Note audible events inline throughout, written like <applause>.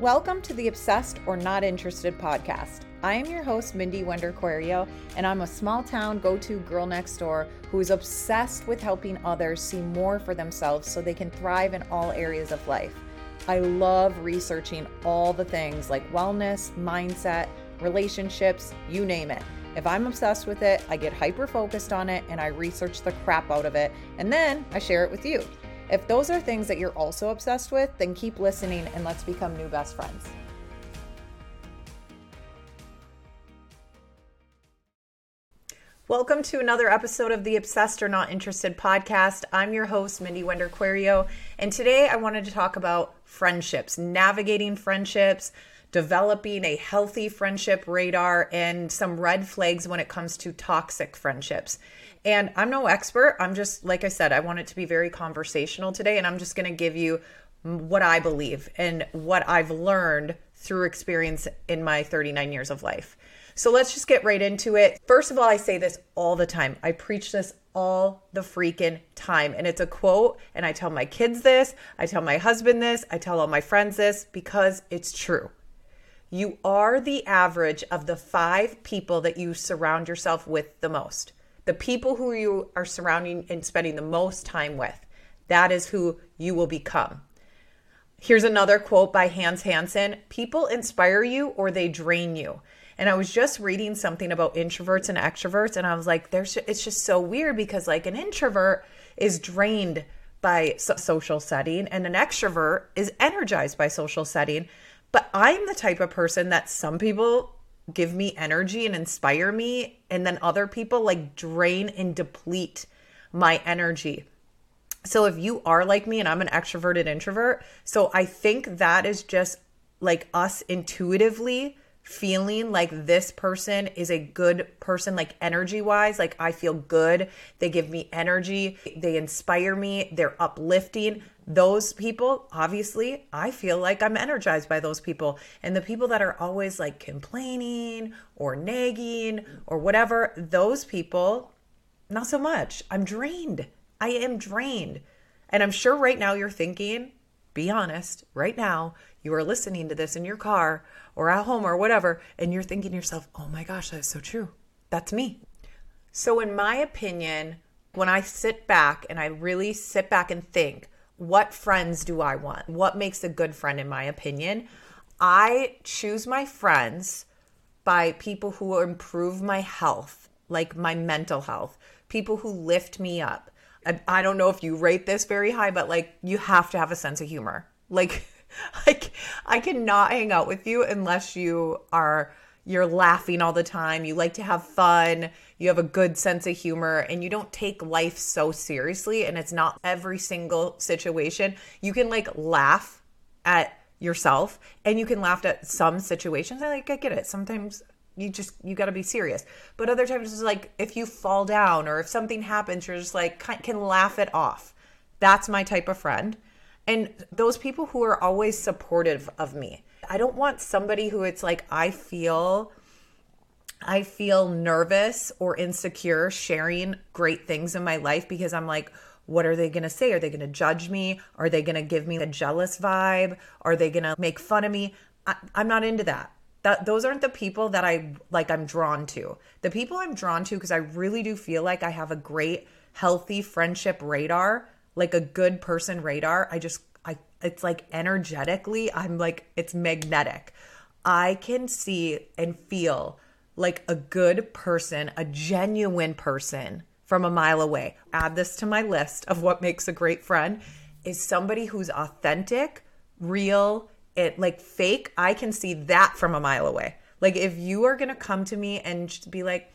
Welcome to the Obsessed or Not Interested podcast. I am your host, Mindy Wender Querio, and I'm a small town go to girl next door who is obsessed with helping others see more for themselves so they can thrive in all areas of life. I love researching all the things like wellness, mindset, relationships, you name it. If I'm obsessed with it, I get hyper focused on it and I research the crap out of it, and then I share it with you. If those are things that you're also obsessed with, then keep listening and let's become new best friends. Welcome to another episode of the Obsessed or Not Interested podcast. I'm your host, Mindy Wender Querio, and today I wanted to talk about friendships, navigating friendships, developing a healthy friendship radar, and some red flags when it comes to toxic friendships. And I'm no expert. I'm just, like I said, I want it to be very conversational today. And I'm just going to give you what I believe and what I've learned through experience in my 39 years of life. So let's just get right into it. First of all, I say this all the time. I preach this all the freaking time. And it's a quote. And I tell my kids this, I tell my husband this, I tell all my friends this because it's true. You are the average of the five people that you surround yourself with the most the people who you are surrounding and spending the most time with. That is who you will become. Here's another quote by Hans Hansen People inspire you or they drain you. And I was just reading something about introverts and extroverts, and I was like, there's, it's just so weird because, like, an introvert is drained by social setting, and an extrovert is energized by social setting. But I'm the type of person that some people give me energy and inspire me and then other people like drain and deplete my energy. So if you are like me and I'm an extroverted introvert, so I think that is just like us intuitively feeling like this person is a good person like energy wise like i feel good. They give me energy. They inspire me. They're uplifting those people, obviously, I feel like I'm energized by those people. And the people that are always like complaining or nagging or whatever, those people, not so much. I'm drained. I am drained. And I'm sure right now you're thinking, be honest, right now, you are listening to this in your car or at home or whatever, and you're thinking to yourself, oh my gosh, that's so true. That's me. So, in my opinion, when I sit back and I really sit back and think, what friends do I want? What makes a good friend, in my opinion? I choose my friends by people who improve my health, like my mental health, people who lift me up. I, I don't know if you rate this very high, but like you have to have a sense of humor. Like, <laughs> like I cannot hang out with you unless you are you're laughing all the time, you like to have fun, you have a good sense of humor, and you don't take life so seriously. And it's not every single situation. You can like laugh at yourself and you can laugh at some situations. I like, I get it. Sometimes you just you got to be serious but other times it's like if you fall down or if something happens you're just like can laugh it off that's my type of friend and those people who are always supportive of me I don't want somebody who it's like I feel I feel nervous or insecure sharing great things in my life because I'm like what are they going to say? Are they going to judge me? Are they going to give me a jealous vibe? Are they going to make fun of me? I, am not into that. That those aren't the people that I like I'm drawn to. The people I'm drawn to because I really do feel like I have a great healthy friendship radar, like a good person radar. I just it's like energetically, I'm like, it's magnetic. I can see and feel like a good person, a genuine person from a mile away. Add this to my list of what makes a great friend is somebody who's authentic, real, it like fake. I can see that from a mile away. Like if you are going to come to me and just be like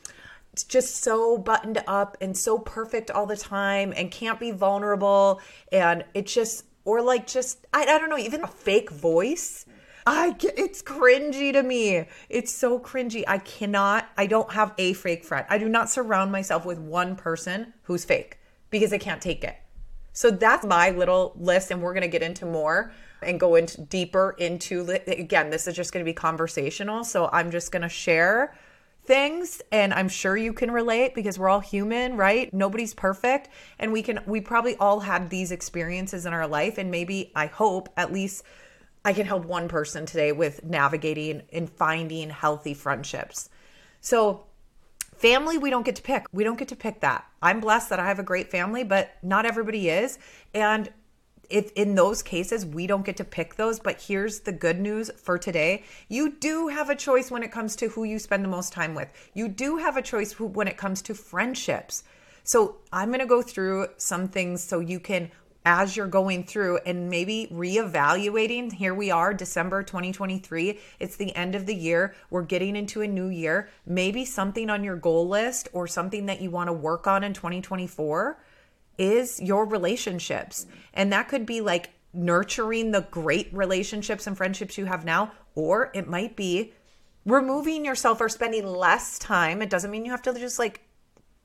just so buttoned up and so perfect all the time and can't be vulnerable and it just or like just I, I don't know even a fake voice I get, it's cringy to me. It's so cringy. I cannot I don't have a fake friend. I do not surround myself with one person who's fake because I can't take it. So that's my little list and we're going to get into more and go into deeper into again this is just going to be conversational. So I'm just going to share things and i'm sure you can relate because we're all human right nobody's perfect and we can we probably all had these experiences in our life and maybe i hope at least I can help one person today with navigating and finding healthy friendships. So, family, we don't get to pick. We don't get to pick that. I'm blessed that I have a great family, but not everybody is. And if in those cases we don't get to pick those but here's the good news for today you do have a choice when it comes to who you spend the most time with you do have a choice when it comes to friendships so i'm going to go through some things so you can as you're going through and maybe reevaluating. Here we are, December 2023. It's the end of the year. We're getting into a new year. Maybe something on your goal list or something that you want to work on in 2024 is your relationships. And that could be like nurturing the great relationships and friendships you have now, or it might be removing yourself or spending less time. It doesn't mean you have to just like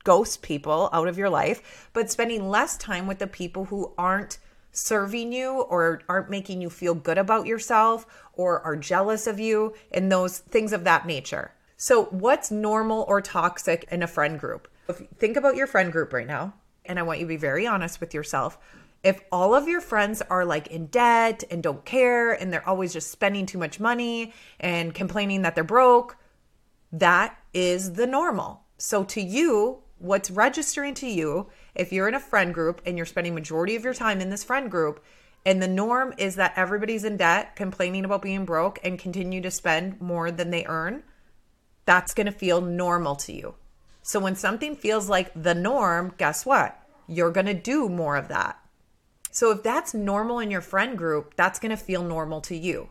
ghost people out of your life, but spending less time with the people who aren't serving you or aren't making you feel good about yourself or are jealous of you and those things of that nature. So, what's normal or toxic in a friend group? If you think about your friend group right now, and I want you to be very honest with yourself. If all of your friends are like in debt and don't care and they're always just spending too much money and complaining that they're broke, that is the normal. So to you, what's registering to you if you're in a friend group and you're spending majority of your time in this friend group and the norm is that everybody's in debt complaining about being broke and continue to spend more than they earn that's going to feel normal to you so when something feels like the norm guess what you're going to do more of that so if that's normal in your friend group that's going to feel normal to you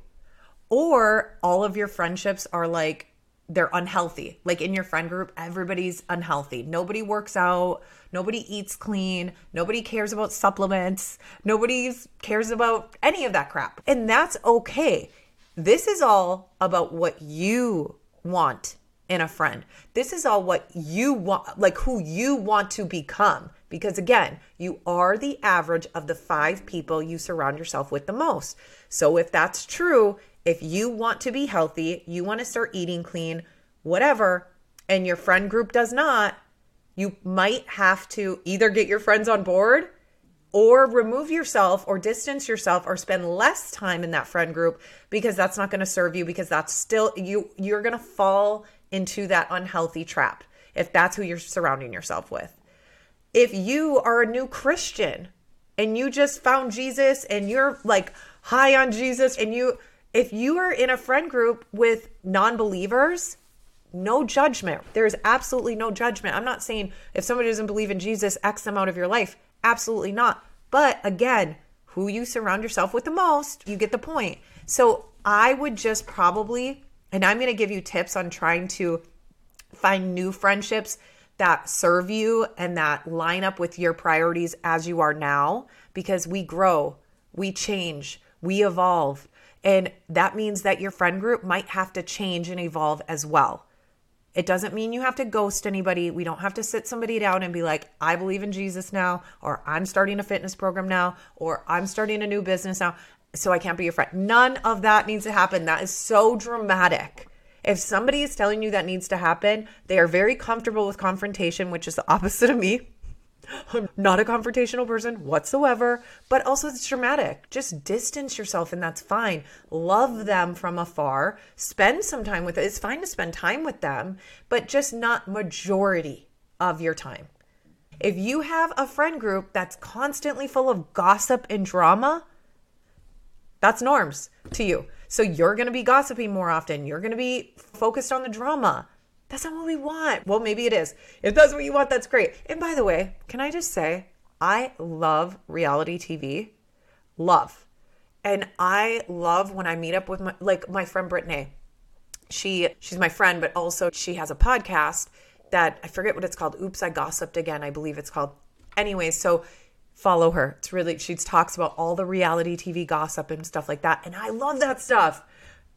or all of your friendships are like they're unhealthy. Like in your friend group, everybody's unhealthy. Nobody works out, nobody eats clean, nobody cares about supplements, nobody cares about any of that crap. And that's okay. This is all about what you want in a friend. This is all what you want, like who you want to become. Because again, you are the average of the five people you surround yourself with the most. So if that's true, if you want to be healthy, you want to start eating clean, whatever, and your friend group does not, you might have to either get your friends on board or remove yourself or distance yourself or spend less time in that friend group because that's not going to serve you because that's still you you're going to fall into that unhealthy trap if that's who you're surrounding yourself with. If you are a new Christian and you just found Jesus and you're like high on Jesus and you if you are in a friend group with non believers, no judgment. There's absolutely no judgment. I'm not saying if somebody doesn't believe in Jesus, X them out of your life. Absolutely not. But again, who you surround yourself with the most, you get the point. So I would just probably, and I'm going to give you tips on trying to find new friendships that serve you and that line up with your priorities as you are now because we grow, we change, we evolve. And that means that your friend group might have to change and evolve as well. It doesn't mean you have to ghost anybody. We don't have to sit somebody down and be like, I believe in Jesus now, or I'm starting a fitness program now, or I'm starting a new business now, so I can't be your friend. None of that needs to happen. That is so dramatic. If somebody is telling you that needs to happen, they are very comfortable with confrontation, which is the opposite of me. I'm not a confrontational person whatsoever, but also it's dramatic. Just distance yourself and that's fine. Love them from afar. Spend some time with it. It's fine to spend time with them, but just not majority of your time. If you have a friend group that's constantly full of gossip and drama, that's norms to you. So you're going to be gossiping more often. You're going to be focused on the drama. That's not what we want. Well, maybe it is. If that's what you want, that's great. And by the way, can I just say, I love reality TV. Love. And I love when I meet up with my like my friend Brittany. She she's my friend, but also she has a podcast that I forget what it's called. Oops, I gossiped again. I believe it's called. Anyways, so follow her. It's really she talks about all the reality TV gossip and stuff like that. And I love that stuff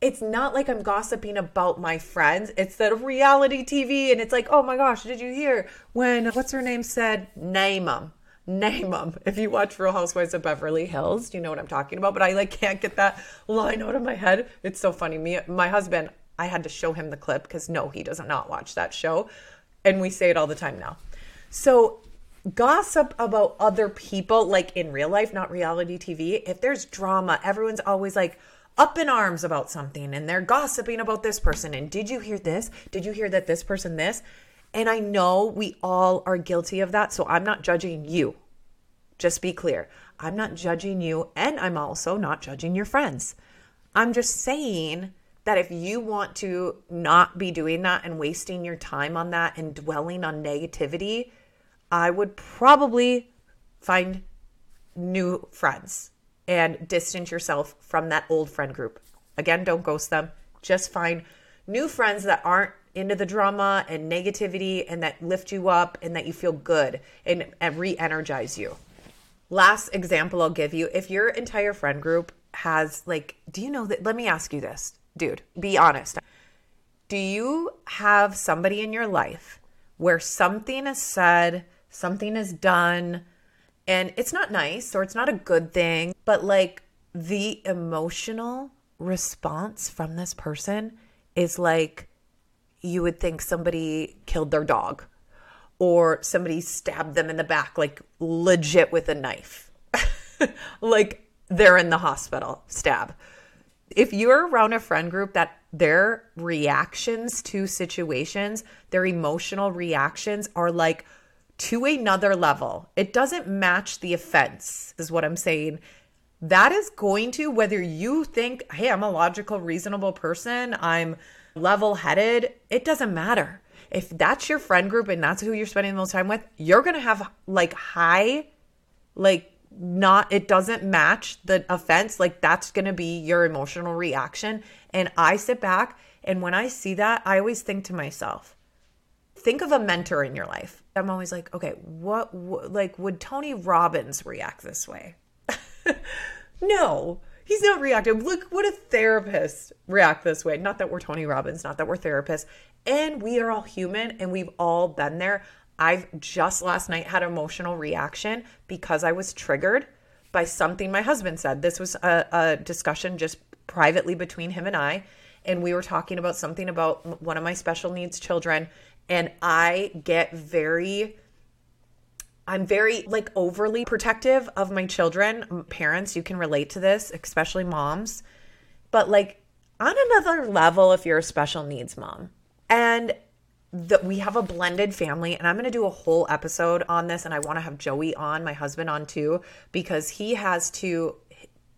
it's not like I'm gossiping about my friends. It's the reality TV, and it's like, oh my gosh, did you hear when what's her name said, name them, name them. If you watch Real Housewives of Beverly Hills, you know what I'm talking about. But I like can't get that line out of my head. It's so funny. Me, my husband, I had to show him the clip because no, he does not watch that show, and we say it all the time now. So gossip about other people, like in real life, not reality TV. If there's drama, everyone's always like up in arms about something and they're gossiping about this person. And did you hear this? Did you hear that this person this? And I know we all are guilty of that. So I'm not judging you. Just be clear. I'm not judging you. And I'm also not judging your friends. I'm just saying that if you want to not be doing that and wasting your time on that and dwelling on negativity, I would probably find new friends and distance yourself from that old friend group. Again, don't ghost them. Just find new friends that aren't into the drama and negativity and that lift you up and that you feel good and, and re energize you. Last example I'll give you if your entire friend group has, like, do you know that? Let me ask you this, dude, be honest. Do you have somebody in your life where something is said, something is done, and it's not nice or it's not a good thing, but like the emotional response from this person is like you would think somebody killed their dog or somebody stabbed them in the back, like legit with a knife. <laughs> like they're in the hospital, stab. If you're around a friend group that their reactions to situations, their emotional reactions are like to another level. It doesn't match the offense, is what I'm saying. That is going to, whether you think, hey, I'm a logical, reasonable person, I'm level headed, it doesn't matter. If that's your friend group and that's who you're spending the most time with, you're going to have like high, like not, it doesn't match the offense. Like that's going to be your emotional reaction. And I sit back and when I see that, I always think to myself, think of a mentor in your life. I'm always like, okay, what, like would Tony Robbins react this way? <laughs> no, he's not reacting. Look, would a therapist react this way. Not that we're Tony Robbins, not that we're therapists, and we are all human and we've all been there. I've just last night had emotional reaction because I was triggered by something my husband said. This was a, a discussion just privately between him and I. And we were talking about something about one of my special needs children and I get very I'm very like overly protective of my children. Parents, you can relate to this, especially moms. But like on another level if you're a special needs mom. And that we have a blended family and I'm going to do a whole episode on this and I want to have Joey on, my husband on too because he has two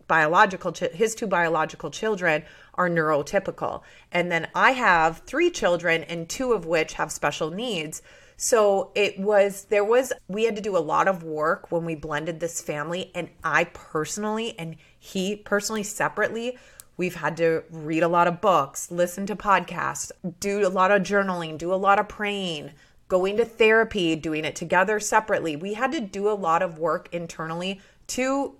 biological his two biological children are neurotypical. And then I have three children, and two of which have special needs. So it was, there was, we had to do a lot of work when we blended this family. And I personally, and he personally separately, we've had to read a lot of books, listen to podcasts, do a lot of journaling, do a lot of praying, going to therapy, doing it together separately. We had to do a lot of work internally to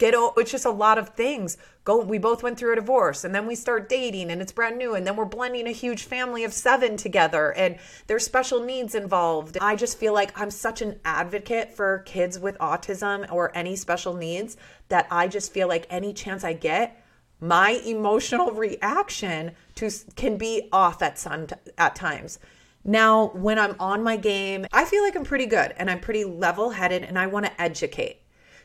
get it's just a lot of things. Go we both went through a divorce and then we start dating and it's brand new and then we're blending a huge family of seven together and there's special needs involved. I just feel like i'm such an advocate for kids with autism or any special needs that i just feel like any chance i get my emotional <laughs> reaction to can be off at some at times. Now when i'm on my game i feel like i'm pretty good and i'm pretty level headed and i want to educate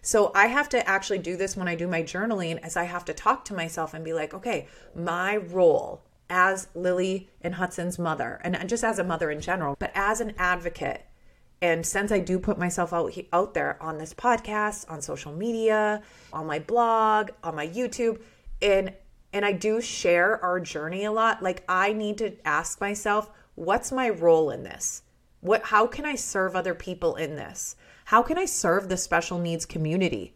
so I have to actually do this when I do my journaling as I have to talk to myself and be like, okay, my role as Lily and Hudson's mother, and just as a mother in general, but as an advocate. And since I do put myself out out there on this podcast, on social media, on my blog, on my YouTube, and and I do share our journey a lot, like I need to ask myself, what's my role in this? What how can I serve other people in this? How can I serve the special needs community?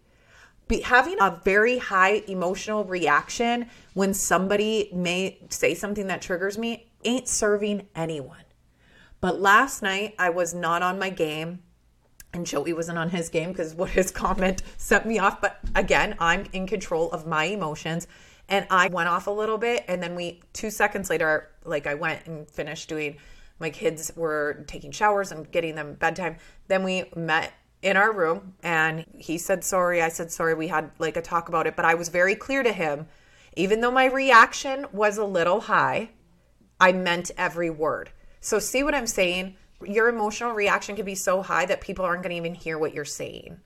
Be, having a very high emotional reaction when somebody may say something that triggers me ain't serving anyone. But last night I was not on my game and Joey wasn't on his game because what his <laughs> comment set me off. But again, I'm in control of my emotions. And I went off a little bit. And then we, two seconds later, like I went and finished doing, my kids were taking showers and getting them bedtime. Then we met in our room and he said sorry. I said sorry. We had like a talk about it, but I was very clear to him. Even though my reaction was a little high, I meant every word. So, see what I'm saying? Your emotional reaction can be so high that people aren't going to even hear what you're saying.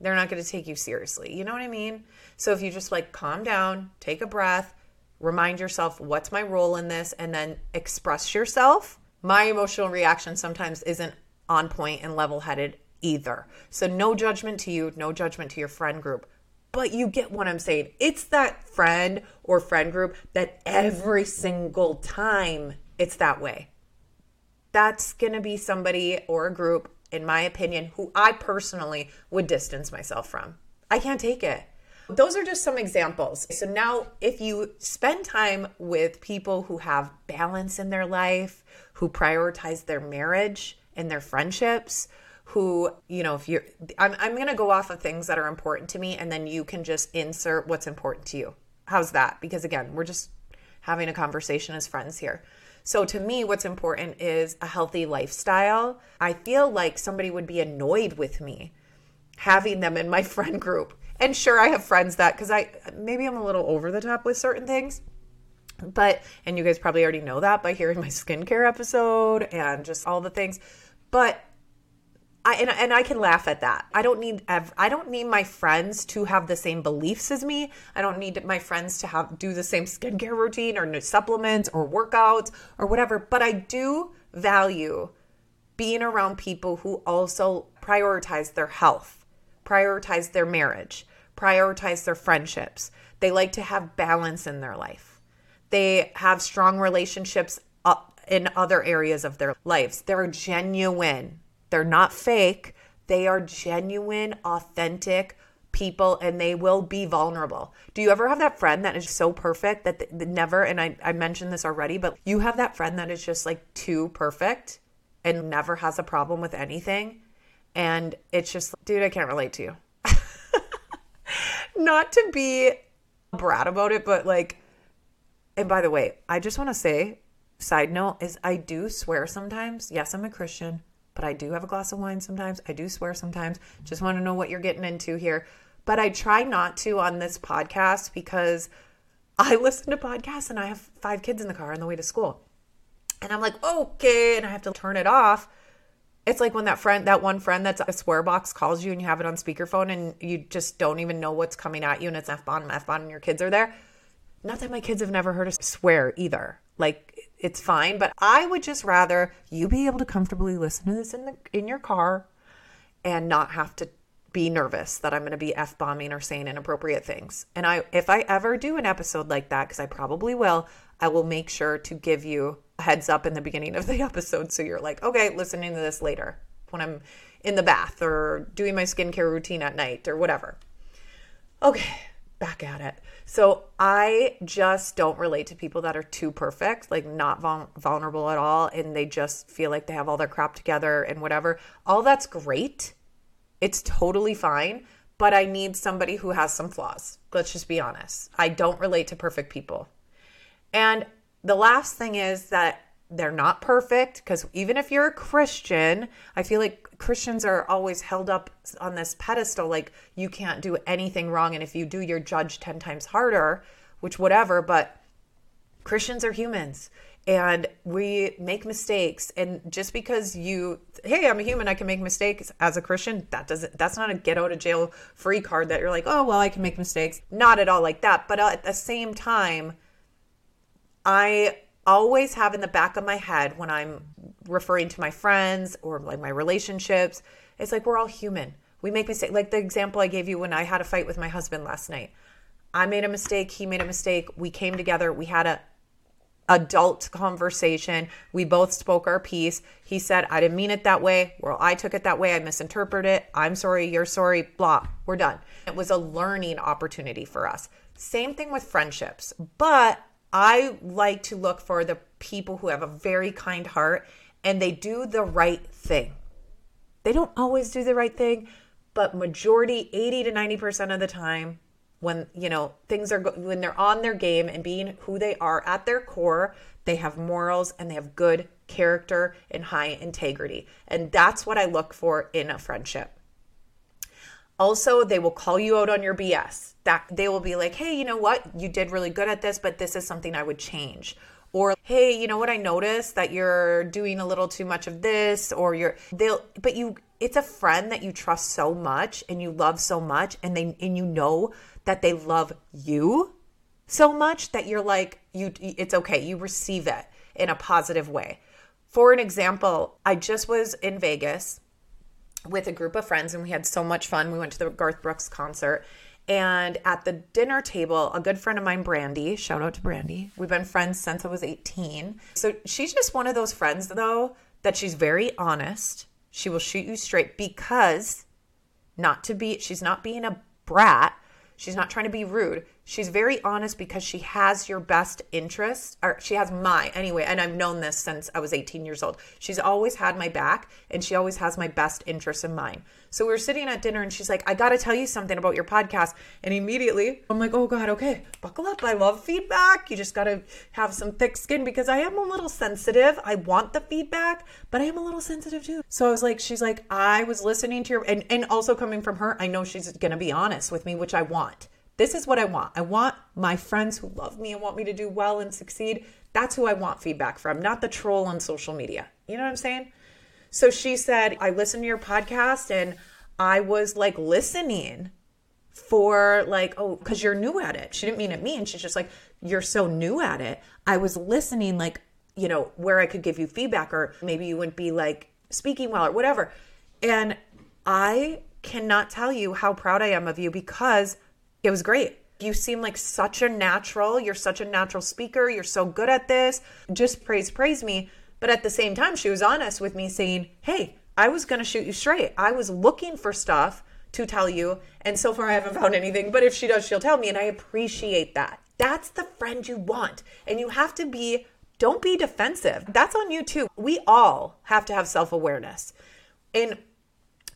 they're not going to take you seriously. You know what I mean? So if you just like calm down, take a breath, remind yourself what's my role in this, and then express yourself. My emotional reaction sometimes isn't on point and level headed either. So no judgment to you, no judgment to your friend group. But you get what I'm saying. It's that friend or friend group that every single time it's that way. That's going to be somebody or a group, in my opinion, who I personally would distance myself from. I can't take it. Those are just some examples. So now, if you spend time with people who have balance in their life, who prioritize their marriage and their friendships, who, you know, if you're, I'm, I'm going to go off of things that are important to me and then you can just insert what's important to you. How's that? Because again, we're just having a conversation as friends here. So to me, what's important is a healthy lifestyle. I feel like somebody would be annoyed with me having them in my <laughs> friend group. And sure, I have friends that, because I maybe I'm a little over the top with certain things but and you guys probably already know that by hearing my skincare episode and just all the things but I and, and I can laugh at that. I don't need I don't need my friends to have the same beliefs as me. I don't need my friends to have do the same skincare routine or supplements or workouts or whatever. But I do value being around people who also prioritize their health, prioritize their marriage, prioritize their friendships. They like to have balance in their life. They have strong relationships in other areas of their lives. They're genuine they're not fake. They are genuine, authentic people and they will be vulnerable. Do you ever have that friend that is so perfect that they, never, and I, I mentioned this already, but you have that friend that is just like too perfect and never has a problem with anything? And it's just, dude, I can't relate to you. <laughs> Not to be brat about it, but like, and by the way, I just want to say, side note, is I do swear sometimes. Yes, I'm a Christian but I do have a glass of wine sometimes. I do swear sometimes. Just want to know what you're getting into here. But I try not to on this podcast because I <laughs> listen to podcasts and I have five kids in the car on the way to school. And I'm like, okay, and I have to turn it off. It's like when that friend, that one friend that's a swear box calls you and you have it on speakerphone and you just don't even know what's coming at you and it's F bomb, F bomb, and your kids are there. Not that my kids have never heard a swear either. Like it's fine, but I would just rather you be able to comfortably listen to this in the in your car and not have to be nervous that I'm going to be f bombing or saying inappropriate things. And I if I ever do an episode like that cuz I probably will, I will make sure to give you a heads up in the beginning of the <laughs> episode so you're like, "Okay, listening to this later when I'm in the bath or doing my skincare routine at night or whatever." Okay, back at it. So I just don't relate to people that are too perfect, like not vul- vulnerable at all, and they just feel like they have all their crap together and whatever. All that's great. It's totally fine, but I need somebody who has some flaws. Let's just be honest. I don't relate to perfect people. And the last thing is that they're not perfect because even if you're a Christian, I feel like Christians are always held up on this pedestal like you can't do anything wrong and if you do you're judged 10 times harder, which whatever, but Christians are humans and we make mistakes and just because you hey i'm a human i can make mistakes as a christian that doesn't that's not a get out of jail free card that you're like oh well i can make mistakes. Not at all like that but at the same time i always have in the back of my head when I'm referring to my friends or like my relationships, it's like we're all human. We make mistakes. Like the example I gave you when I had a fight with my husband last night. I made a mistake, he made a mistake. We came together, we had a adult conversation. We both spoke our piece. He said, I didn't mean it that way. Well, I took it that way. I misinterpreted it. I'm sorry. You're sorry. Blah. We're done. It was a learning opportunity for us. Same thing with friendships. But I like to look for the people who have a very kind heart and they do the right thing. They don't always do the right thing, but majority 80 to 90% of the time when, you know, things are when they're on their game and being who they are at their core, they have morals and they have good character and high integrity. And that's what I look for in a friendship. Also, they will call you out on your BS. That they will be like, "Hey, you know what? You did really good at this, but this is something I would change." or hey, you know what I noticed that you're doing a little too much of this or you're they'll but you it's a friend that you trust so much and you love so much and they and you know that they love you so much that you're like you it's okay you receive it in a positive way for an example i just was in vegas with a group of friends and we had so much fun we went to the garth brooks concert and at the dinner table a good friend of mine brandy shout out to brandy. We've been friends since i was 18 so she's just one of those friends though that she's very honest. She will shoot you straight because not to be she's not being a brat. She's not trying to be rude. She's very honest because she has your best interest, or she has my anyway. And I've known this since I was 18 years old. She's always had my back and she always has my best interest in mind. So we were sitting at dinner and she's like, I got to tell you something about your podcast. And immediately I'm like, oh God, okay, buckle up. I love feedback. You just got to have some thick skin because I am a little sensitive. I want the feedback, but I am a little sensitive too. So I was like, she's like, I was listening to your, and, and also coming from her, I know she's to be honest with me, which I want. This is what I want. I want my friends who love me and want me to do well and succeed. That's who I want feedback from, not the troll on social media. You know what I'm saying? So she said, I listened to your podcast and I was like listening for like, oh, because you're new at it. She didn't mean it me, and She's just like, you're so new at it. I was listening, like, you know, where I could give you feedback, or maybe you wouldn't be like speaking well or whatever. And I cannot tell you how proud I am of you because it was great. You seem like such a natural. You're such a natural speaker. You're so good at this. Just praise, praise me. But at the same time, she was honest with me saying, Hey, I was going to shoot you straight. I was looking for stuff to tell you. And so far, I haven't found anything. But if she does, she'll tell me. And I appreciate that. That's the friend you want. And you have to be, don't be defensive. That's on you too. We all have to have self awareness. And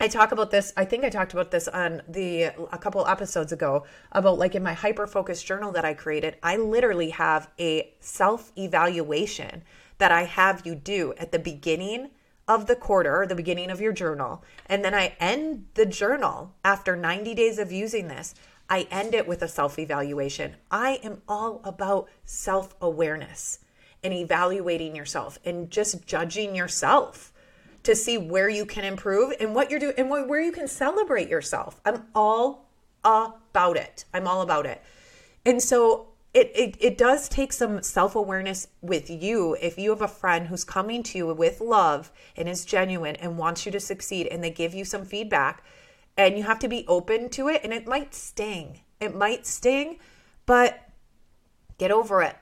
I talk about this. I think I talked about this on the a couple episodes ago about like in my hyper focused journal that I created. I literally have a self evaluation that I have you do at the beginning of the quarter the beginning of your journal. And then I end the journal after 90 days of using this. I end it with a self evaluation. I am all about self awareness and evaluating yourself and just judging yourself to see where you can improve and what you're doing and where you can celebrate yourself. I'm all about it. I'm all about it. And so it, it, it does take some self awareness with you if you have a friend who's coming to you with love and is genuine and wants you to succeed and they give you some feedback and you have to be open to it and it might sting. It might sting, but get over it.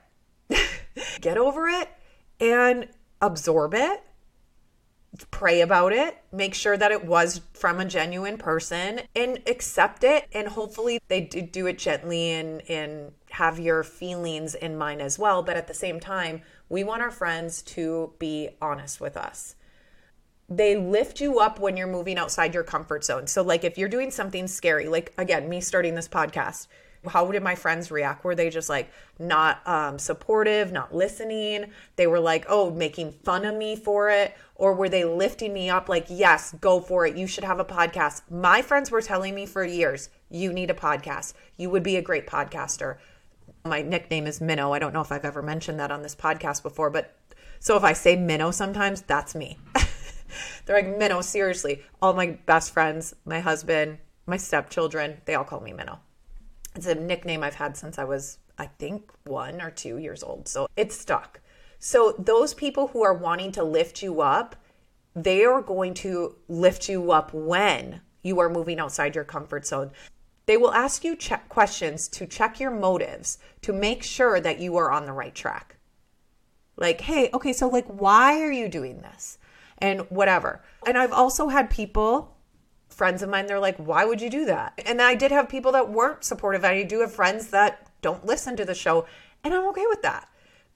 <laughs> get over it and absorb it pray about it, make sure that it was from a genuine person and accept it. And hopefully they do do it gently and, and have your feelings in mind as well. But at the same time, we want our friends to be honest with us. They lift you up when you're moving outside your comfort zone. So, like if you're doing something scary, like again, me starting this podcast, how did my friends react? Were they just like not um, supportive, not listening? They were like, oh, making fun of me for it? Or were they lifting me up like, yes, go for it. You should have a podcast. My friends were telling me for years, you need a podcast. You would be a great podcaster. My nickname is Minnow. I don't know if I've ever mentioned that on this podcast before, but so if I say Minnow sometimes, that's me. <laughs> They're like, Minnow, seriously. All my best friends, my husband, my stepchildren, they all call me Minnow. It's a nickname I've had since I was, I think, one or two years old. So it's stuck. So those people who are wanting to lift you up, they are going to lift you up when you are moving outside your comfort zone. They will ask you check questions to check your motives to make sure that you are on the right track. Like, hey, okay, so like, why are you doing this? And whatever. And I've also had people friends of mine, they're like, why would you do that? And I did have people that weren't supportive. I do have friends that don't listen to the show, and I'm okay with that.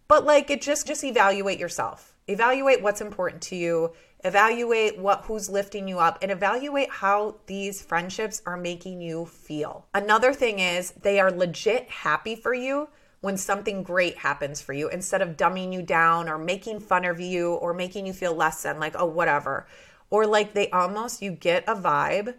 But like it just just evaluate yourself. Evaluate what's important to you, evaluate what who's lifting you up and evaluate how these friendships are making you feel. Another thing is they are legit happy for you when something great happens for you instead of dumbing you down or making fun of you or making you feel less than like oh whatever or like they almost you get a vibe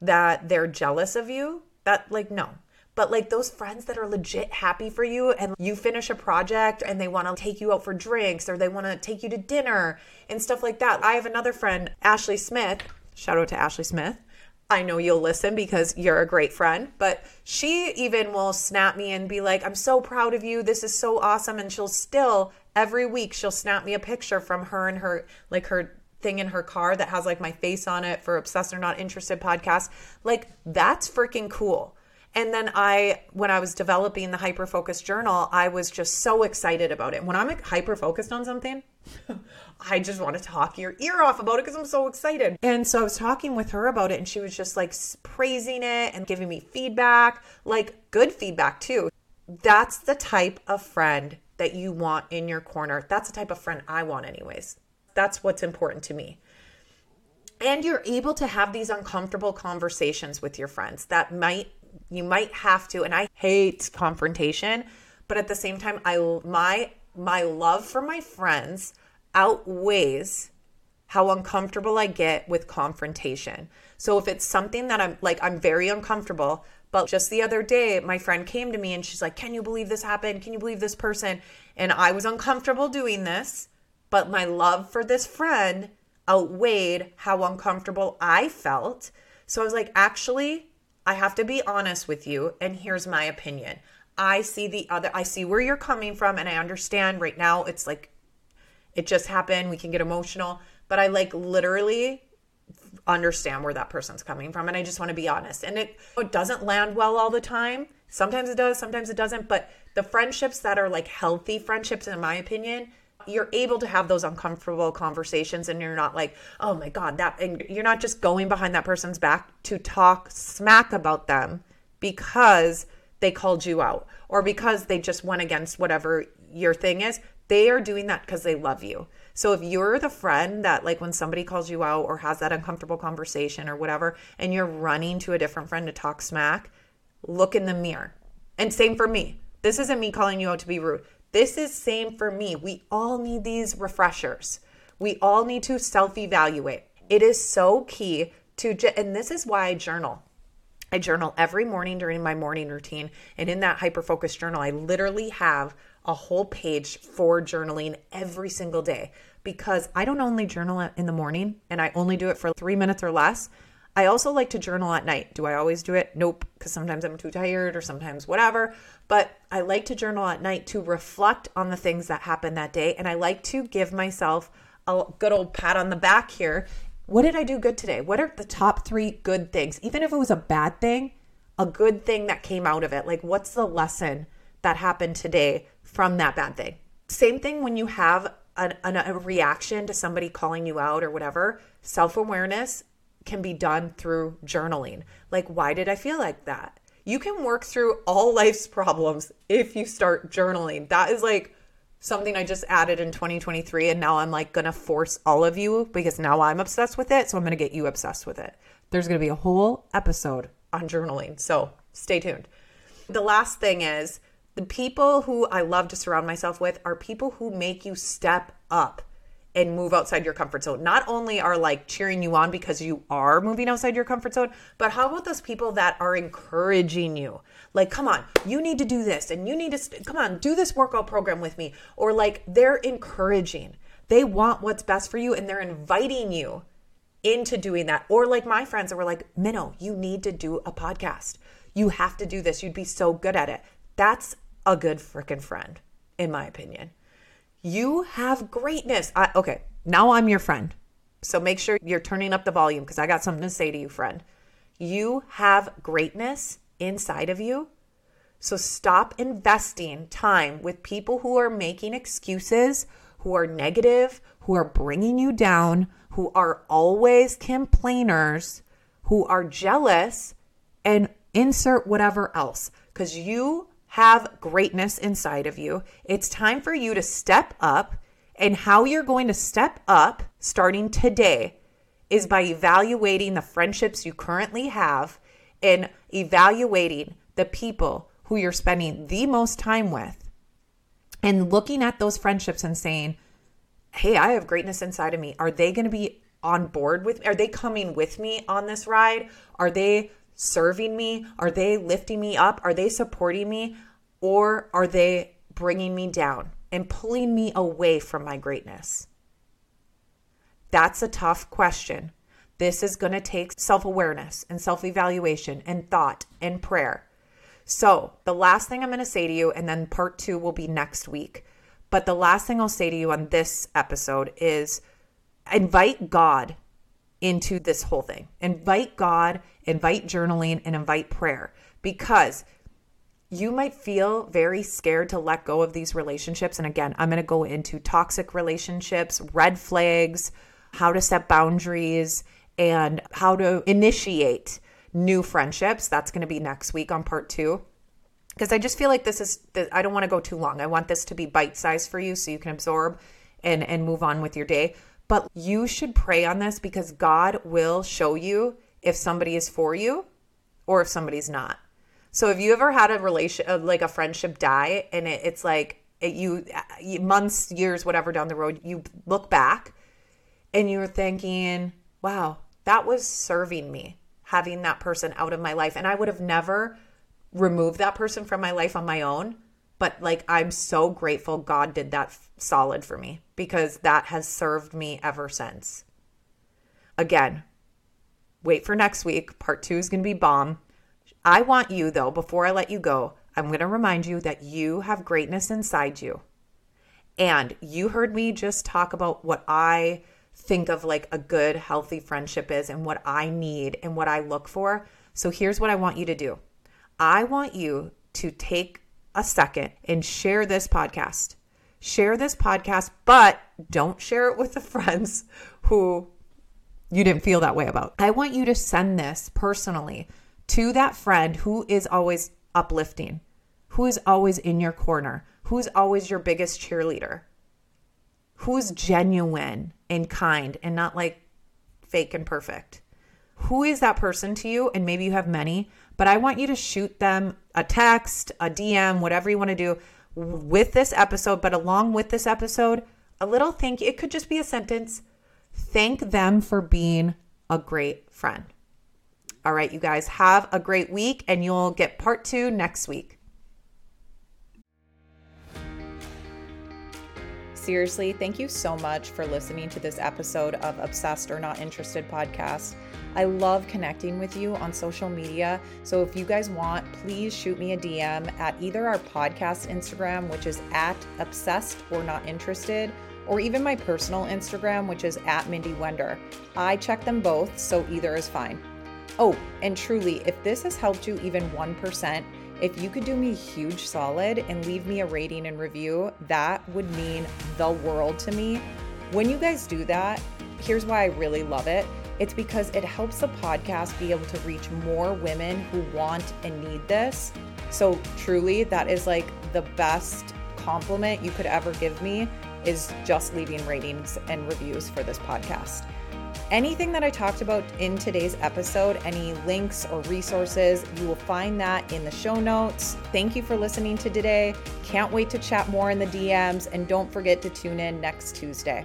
that they're jealous of you that like no but like those friends that are legit happy for you and you finish a project and they want to take you out for drinks or they want to take you to dinner and stuff like that. I have another friend, Ashley Smith. Shout out to Ashley Smith. I know you'll listen because you're a great friend, but she even will snap me and be like, I'm so proud of you. This is so awesome. And she'll still, every week, she'll snap me a picture from her and her, like her thing in her car that has like my face on it for Obsessed or Not Interested podcast. Like, that's freaking cool. And then I, when I was developing the hyper focused journal, I was just so excited about it. When I'm hyper focused on something, <laughs> I just want to talk your ear off about it because I'm so excited. And so I was talking with her about it, and she was just like praising it and giving me feedback, like good feedback too. That's the type of friend that you want in your corner. That's the type of friend I want, anyways. That's what's important to me. And you're able to have these uncomfortable conversations with your friends that might you might have to and I hate confrontation, but at the same time I my my love for my friends outweighs how uncomfortable I get with confrontation. So if it's something that I'm like I'm very uncomfortable, but just the other day my friend came to me and she's like, "Can you believe this happened? Can you believe this person?" And I was uncomfortable doing this, but my love for this friend outweighed how uncomfortable I felt. So I was like, "Actually, I have to be honest with you, and here's my opinion. I see the other, I see where you're coming from, and I understand right now it's like it just happened. We can get emotional, but I like literally understand where that person's coming from, and I just want to be honest. And it, it doesn't land well all the time. Sometimes it does, sometimes it doesn't, but the friendships that are like healthy friendships, in my opinion, you're able to have those uncomfortable conversations and you're not like oh my god that and you're not just going behind that person's back to talk smack about them because they called you out or because they just went against whatever your thing is. They are doing that because they love you. So if you're the friend that like when somebody calls you out or has that uncomfortable conversation or whatever and you're running to a different friend to talk smack look in the mirror. And same for me. This isn't me calling you out to be rude this is same for me. We all need these refreshers. We all need to self-evaluate. It is so key to and this is why I journal. I journal every morning during my morning routine. And in that hyper focused journal, I literally have a whole page for journaling every single day because I don't only journal in the morning and I only do it for three minutes or less. I also like to journal at night. Do I always do it? Nope, because sometimes I'm too tired or sometimes whatever. But I like to journal at night to reflect on the things that happened that day. And I like to give myself a good old pat on the back here. What did I do good today? What are the top three good things? Even if it was a bad thing, a good thing that came out of it. Like, what's the lesson that happened today from that bad thing? Same thing when you have a, a reaction to somebody calling you out or whatever. Self awareness can be done through journaling. Like, why did I feel like that? You can work through all life's problems if you start journaling. That is like something I just added in 2023. And now I'm like going to force all of you because now I'm obsessed with it. So I'm going to get you obsessed with it. There's going to be a whole episode on journaling. So stay tuned. The last thing is the people who I love to surround myself with are people who make you step up and move outside your comfort zone. Not only are like cheering you on because you are moving outside your comfort zone, but how about those people that are encouraging you? Like, come on, you need to do this and you need to st- come on, do this workout program with me. Or like they're encouraging. They want what's best for you and they're inviting you into doing that. Or like my friends that were like, Minnow, you need to do a podcast. You have to do this. You'd be so good at it. That's a good freaking friend, in my opinion. You have greatness. I, okay, now I'm your friend. So make sure you're turning up the volume because I got something to say to you, friend. You have greatness inside of you. So stop investing time with people who are making excuses, who are negative, who are bringing you down, who are always complainers, who are jealous, and insert whatever else. Because you have greatness inside of you. It's time for you to step up. And how you're going to step up starting today is by evaluating the friendships you currently have and evaluating the people who you're spending the most time with and looking at those friendships and saying, Hey, I have greatness inside of me. Are they going to be on board with? Me? Are they coming with me on this ride? Are they serving me? Are they lifting me up? Are they supporting me? Or are they bringing me down and pulling me away from my greatness? That's a tough question. This is going to take self awareness and self evaluation and thought and prayer. So, the last thing I'm going to say to you, and then part two will be next week. But the last thing I'll say to you on this episode is invite God into this whole thing. Invite God, invite journaling, and invite prayer because you might feel very scared to let go of these relationships. And again, I'm going to go into toxic relationships, red flags, how to set boundaries, and how to initiate new friendships. That's going to be next week on part two. Because I just feel like this is, I don't want to go too long. I want this to be bite sized for you so you can absorb and, and move on with your day. But you should pray on this because God will show you if somebody is for you or if somebody's not. So have you ever had a relation, uh, like a friendship die and it, it's like it, you, months, years, whatever down the road, you look back and you're thinking, wow, that was serving me having that person out of my life. And I would have never removed that person from my life on my own. But like, I'm so grateful God did that f- solid for me because that has served me ever since. Again, wait for next week. Part two is going to be bomb. I want you, though, before I let you go, I'm going to remind you that you have greatness inside you. And you heard me just talk about what I think of like a good, healthy friendship is and what I need and what I look for. So here's what I want you to do I want you to take a second and share this podcast. Share this podcast, but don't share it with the <laughs> friends who you didn't feel that way about. I want you to send this personally to that friend who is always uplifting, who is always in your corner, who's always your biggest cheerleader, who's genuine and kind and not like fake and perfect. Who is that person to you? And maybe you have many, but I want you to shoot them a text, a DM, whatever you want to do with this episode. But along with this episode, a little thank you. It could just be a sentence. Thank them for being a great friend. All right, you guys have a great week, and you'll get part two next week. Seriously, thank you so much for listening to this episode of Obsessed or Not Interested podcast. I love connecting with you on social media. So if you guys want, please shoot me a DM at either our podcast Instagram, which is at Obsessed or Not Interested, or even my personal Instagram, which is at Mindy Wender. I check them both, so either is fine. Oh, and truly, if this has helped you even 1%, if you could do me a huge solid and leave me a rating and review, that would mean the world to me. When you guys do that, here's why I really love it. It's because it helps the podcast be able to reach more women who want and need this. So, truly, that is like the best compliment you could ever give me is just leaving ratings and reviews for this podcast. Anything that I talked about in today's episode, any links or resources, you will find that in the show notes. Thank you for listening to today. Can't wait to chat more in the DMs, and don't forget to tune in next Tuesday.